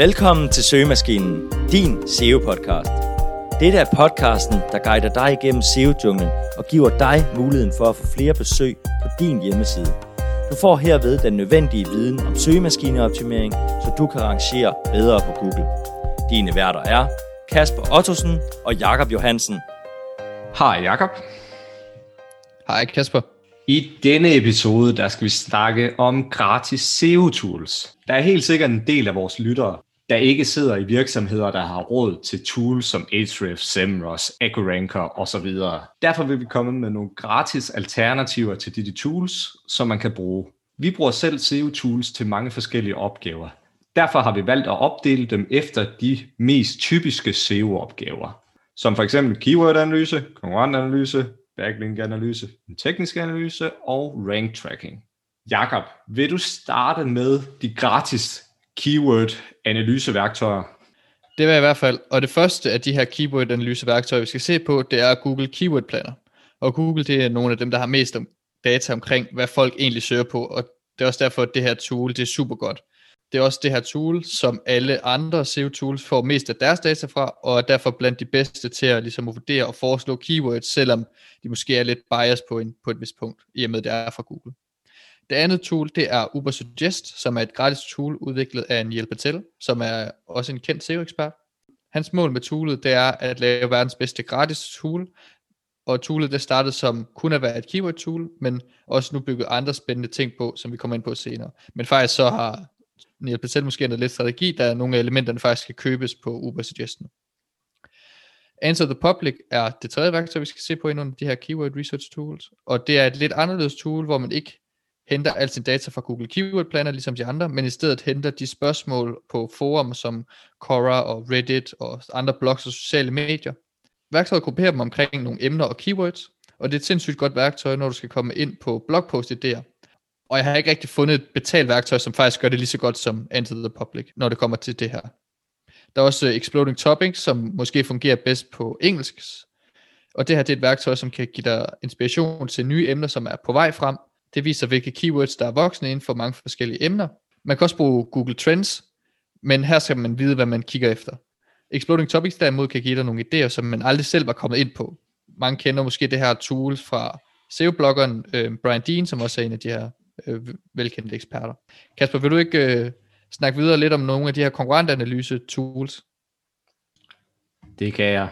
Velkommen til Søgemaskinen, din SEO-podcast. Dette er podcasten, der guider dig igennem SEO-junglen og giver dig muligheden for at få flere besøg på din hjemmeside. Du får herved den nødvendige viden om søgemaskineoptimering, så du kan rangere bedre på Google. Dine værter er Kasper Ottosen og Jakob Johansen. Hej Jakob. Hej Kasper. I denne episode, der skal vi snakke om gratis SEO-tools. Der er helt sikkert en del af vores lyttere, der ikke sidder i virksomheder, der har råd til tools som Ahrefs, SEMrush, EchoRanker osv. Derfor vil vi komme med nogle gratis alternativer til de tools, som man kan bruge. Vi bruger selv SEO-tools til mange forskellige opgaver. Derfor har vi valgt at opdele dem efter de mest typiske SEO-opgaver, som for eksempel keyword-analyse, konkurrentanalyse, backlink-analyse, en teknisk analyse og rank tracking. Jakob, vil du starte med de gratis keyword-analyseværktøjer? Det var i hvert fald. Og det første af de her keyword-analyseværktøjer, vi skal se på, det er Google Keyword Planner. Og Google, det er nogle af dem, der har mest om data omkring, hvad folk egentlig søger på. Og det er også derfor, at det her tool, det er super godt. Det er også det her tool, som alle andre SEO-tools får mest af deres data fra, og er derfor blandt de bedste til at, ligesom at vurdere og foreslå keywords, selvom de måske er lidt biased på, en, på et vist punkt, i og med det er fra Google. Det andet tool, det er Ubersuggest, som er et gratis tool udviklet af Neil Patel, som er også en kendt SEO-ekspert. Hans mål med toolet, det er at lave verdens bedste gratis tool, og toolet det startede som kun at være et keyword tool, men også nu bygget andre spændende ting på, som vi kommer ind på senere. Men faktisk så har Neil Patel måske ændret lidt strategi, da nogle af elementerne faktisk skal købes på Uber Suggestion. Answer the Public er det tredje værktøj, vi skal se på i nogle af de her Keyword Research Tools, og det er et lidt anderledes tool, hvor man ikke henter al sin data fra Google Keyword Planner, ligesom de andre, men i stedet henter de spørgsmål på forum som Quora og Reddit og andre blogs og sociale medier. Værktøjet grupperer dem omkring nogle emner og keywords, og det er et sindssygt godt værktøj, når du skal komme ind på blogpost-idéer. Og jeg har ikke rigtig fundet et betalt værktøj, som faktisk gør det lige så godt som Enter the Public, når det kommer til det her. Der er også øh, Exploding Topics, som måske fungerer bedst på engelsk. Og det her det er et værktøj, som kan give dig inspiration til nye emner, som er på vej frem. Det viser, hvilke keywords, der er voksne inden for mange forskellige emner. Man kan også bruge Google Trends, men her skal man vide, hvad man kigger efter. Exploding Topics derimod kan give dig nogle idéer, som man aldrig selv var kommet ind på. Mange kender måske det her tool fra SEO-bloggeren øh, Brian Dean, som også er en af de her øh, velkendte eksperter. Kasper, vil du ikke øh, snakke videre lidt om nogle af de her konkurrentanalyse-tools? Det kan jeg.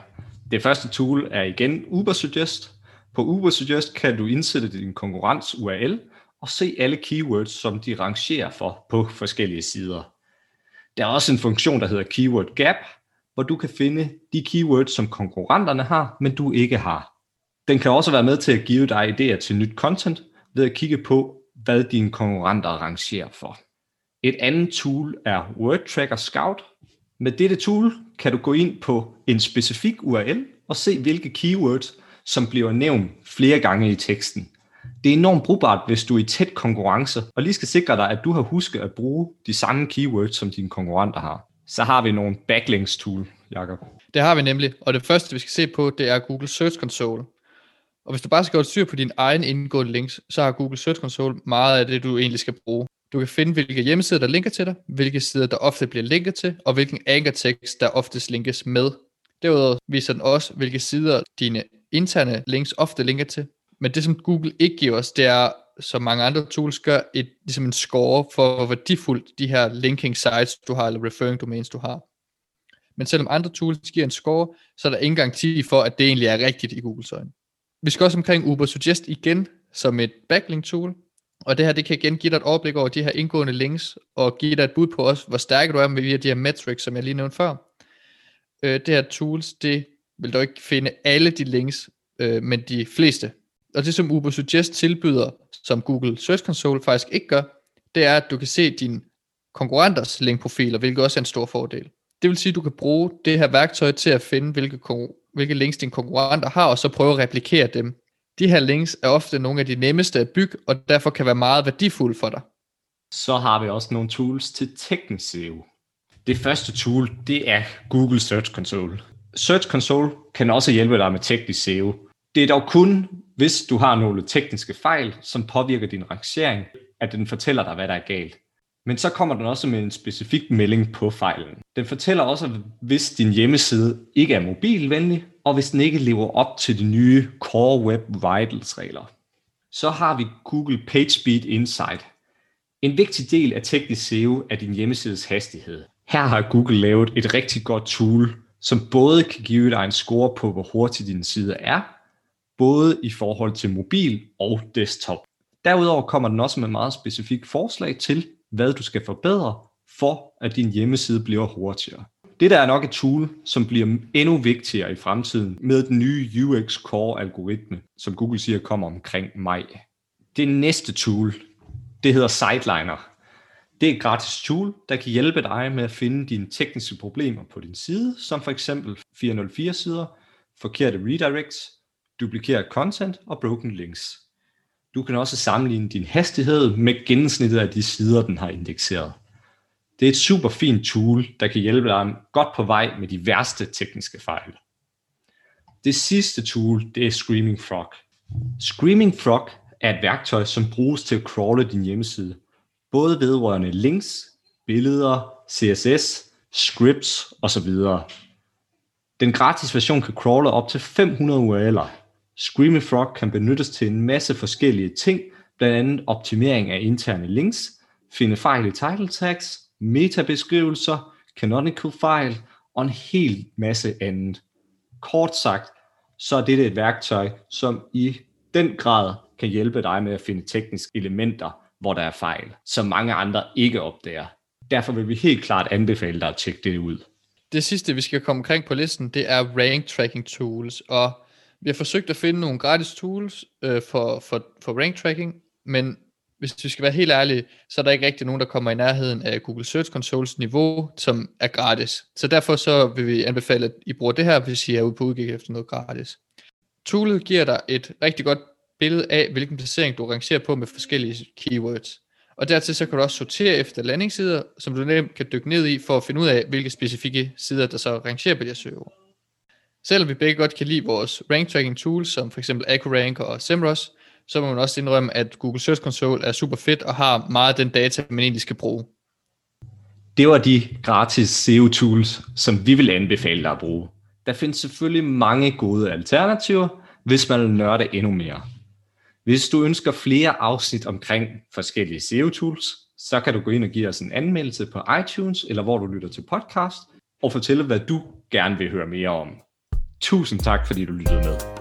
Det første tool er igen Ubersuggest. På Ubersuggest kan du indsætte din konkurrents URL og se alle keywords, som de rangerer for på forskellige sider. Der er også en funktion, der hedder Keyword Gap, hvor du kan finde de keywords, som konkurrenterne har, men du ikke har. Den kan også være med til at give dig idéer til nyt content ved at kigge på, hvad dine konkurrenter rangerer for. Et andet tool er Word Tracker Scout. Med dette tool kan du gå ind på en specifik URL og se, hvilke keywords, som bliver nævnt flere gange i teksten. Det er enormt brugbart, hvis du er i tæt konkurrence, og lige skal sikre dig, at du har husket at bruge de samme keywords, som dine konkurrenter har. Så har vi nogle backlinks tool, Jakob. Det har vi nemlig, og det første, vi skal se på, det er Google Search Console. Og hvis du bare skal holde styr på din egen indgående links, så har Google Search Console meget af det, du egentlig skal bruge. Du kan finde, hvilke hjemmesider, der linker til dig, hvilke sider, der ofte bliver linket til, og hvilken anchor text, der oftest linkes med. Derudover viser den også, hvilke sider dine interne links ofte linker til. Men det, som Google ikke giver os, det er, som mange andre tools gør, et, ligesom en score for, hvor værdifuldt de her linking sites, du har, eller referring domains, du har. Men selvom andre tools giver en score, så er der ingen garanti for, at det egentlig er rigtigt i Googles øjne. Vi skal også omkring Uber Suggest igen som et backlink tool. Og det her, det kan igen give dig et overblik over de her indgående links, og give dig et bud på også, hvor stærk du er med via de her metrics, som jeg lige nævnte før. Øh, det her tools, det vil du ikke finde alle de links, øh, men de fleste. Og det som Uber Suggest tilbyder, som Google Search Console faktisk ikke gør, det er, at du kan se din konkurrenters linkprofiler, hvilket også er en stor fordel. Det vil sige, at du kan bruge det her værktøj til at finde, hvilke hvilke links dine konkurrenter har, og så prøve at replikere dem. De her links er ofte nogle af de nemmeste at bygge, og derfor kan være meget værdifulde for dig. Så har vi også nogle tools til teknisk SEO. Det første tool, det er Google Search Console. Search Console kan også hjælpe dig med teknisk SEO. Det er dog kun, hvis du har nogle tekniske fejl, som påvirker din rangering, at den fortæller dig, hvad der er galt. Men så kommer den også med en specifik melding på fejlen. Den fortæller også, hvis din hjemmeside ikke er mobilvenlig, og hvis den ikke lever op til de nye Core Web Vitals regler. Så har vi Google PageSpeed Insight. En vigtig del af teknisk SEO er din hjemmesides hastighed. Her har Google lavet et rigtig godt tool, som både kan give dig en score på, hvor hurtigt din side er, både i forhold til mobil og desktop. Derudover kommer den også med meget specifikt forslag til, hvad du skal forbedre, for at din hjemmeside bliver hurtigere. Det der er nok et tool, som bliver endnu vigtigere i fremtiden med den nye UX Core algoritme, som Google siger kommer omkring maj. Det næste tool, det hedder Sideliner. Det er et gratis tool, der kan hjælpe dig med at finde dine tekniske problemer på din side, som for eksempel 404 sider, forkerte redirects, duplikeret content og broken links. Du kan også sammenligne din hastighed med gennemsnittet af de sider, den har indekseret. Det er et super fint tool, der kan hjælpe dig godt på vej med de værste tekniske fejl. Det sidste tool, det er Screaming Frog. Screaming Frog er et værktøj, som bruges til at crawle din hjemmeside, både vedrørende links, billeder, CSS, scripts osv. Den gratis version kan crawle op til 500 URL'er. Screaming Frog kan benyttes til en masse forskellige ting, blandt andet optimering af interne links, finde fejl i title tags, metabeskrivelser, canonical file og en hel masse andet. Kort sagt, så er dette et værktøj, som i den grad kan hjælpe dig med at finde tekniske elementer, hvor der er fejl, som mange andre ikke opdager. Derfor vil vi helt klart anbefale dig at tjekke det ud. Det sidste, vi skal komme omkring på listen, det er rank tracking tools, og vi har forsøgt at finde nogle gratis tools øh, for, for, for rank tracking, men hvis vi skal være helt ærlige, så er der ikke rigtig nogen, der kommer i nærheden af Google Search Consoles niveau, som er gratis. Så derfor så vil vi anbefale, at I bruger det her, hvis I er ude på udkig efter noget gratis. Toolet giver dig et rigtig godt billede af, hvilken placering du rangerer på med forskellige keywords. Og dertil så kan du også sortere efter landingssider, som du nemt kan dykke ned i, for at finde ud af, hvilke specifikke sider, der så rangerer på de her søgeord. Selvom vi begge godt kan lide vores rank tracking tools, som for eksempel AccuRank og SEMrush, så må man også indrømme, at Google Search Console er super fedt og har meget af den data, man egentlig skal bruge. Det var de gratis SEO-tools, som vi vil anbefale dig at bruge. Der findes selvfølgelig mange gode alternativer, hvis man vil nørde endnu mere. Hvis du ønsker flere afsnit omkring forskellige SEO-tools, så kan du gå ind og give os en anmeldelse på iTunes, eller hvor du lytter til podcast, og fortælle, hvad du gerne vil høre mere om. Tusind tak, fordi du lyttede med.